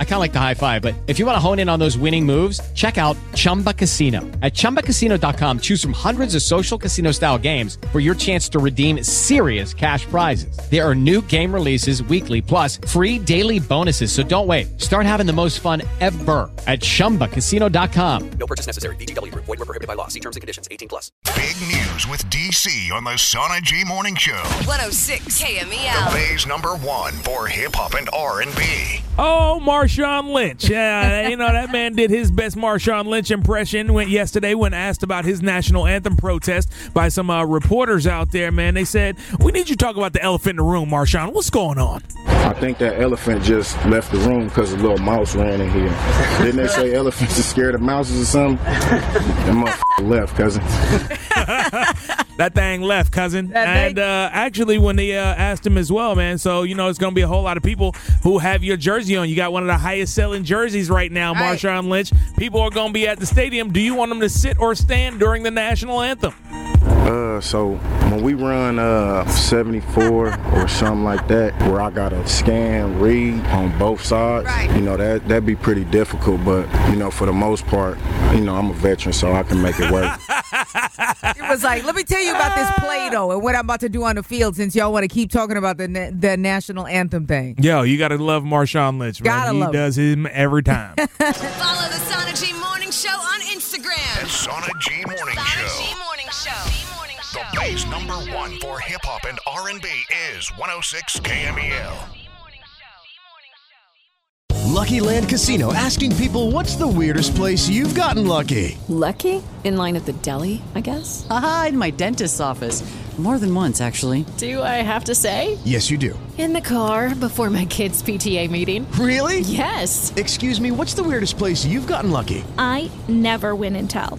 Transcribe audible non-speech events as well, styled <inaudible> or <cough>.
I kind of like the high five, but if you want to hone in on those winning moves, check out Chumba Casino. At ChumbaCasino.com, choose from hundreds of social casino style games for your chance to redeem serious cash prizes. There are new game releases weekly, plus free daily bonuses. So don't wait. Start having the most fun ever at ChumbaCasino.com. No purchase necessary. VGW Group. Void were prohibited by law. See terms and conditions. 18 plus. Big news with DC on the Sana G Morning Show. 106 The KMEL. Bay's number one for hip hop and R&B. Oh, Marshawn Lynch. Yeah, you know, that man did his best Marshawn Lynch impression went yesterday when asked about his national anthem protest by some uh, reporters out there, man. They said, We need you to talk about the elephant in the room, Marshawn. What's going on? I think that elephant just left the room because a little mouse ran in here. Didn't they say elephants are scared of mouses or something? That motherfucker left, cousin. <laughs> That thing left, cousin. and uh, actually, when they uh, asked him as well, man, so, you know, it's going to be a whole lot of people who have your jersey on. You got one of the highest selling jerseys right now, Right. Marshawn Lynch. People are going to be at the stadium. Do you want them to sit or stand during the national anthem? Uh, so when we run uh 74 or something like that, where I gotta scan, read on both sides, Right. you know that that'd be pretty difficult. But you know, for the most part, you know, I'm a veteran, so I can make it work. <laughs> It was like, let me tell you about this Play-Doh and what I'm about to do on the field since y'all want to keep talking about the na- the national anthem thing. Yo, you got to love Marshawn Lynch, man. Gotta he love does him every time. <laughs> Follow the Sana G Morning Show on Instagram. The Sana G Morning Sana Show. G Morning Show. The Bay's number one for hip hop and R&B is 106 KMEL. Lucky Land Casino asking people what's the weirdest place you've gotten lucky? Lucky? In line at the deli, I guess? Aha, in my dentist's office. More than once, actually. Do I have to say? Yes, you do. In the car before my kids' PTA meeting. Really? Yes. Excuse me, what's the weirdest place you've gotten lucky? I never win and tell.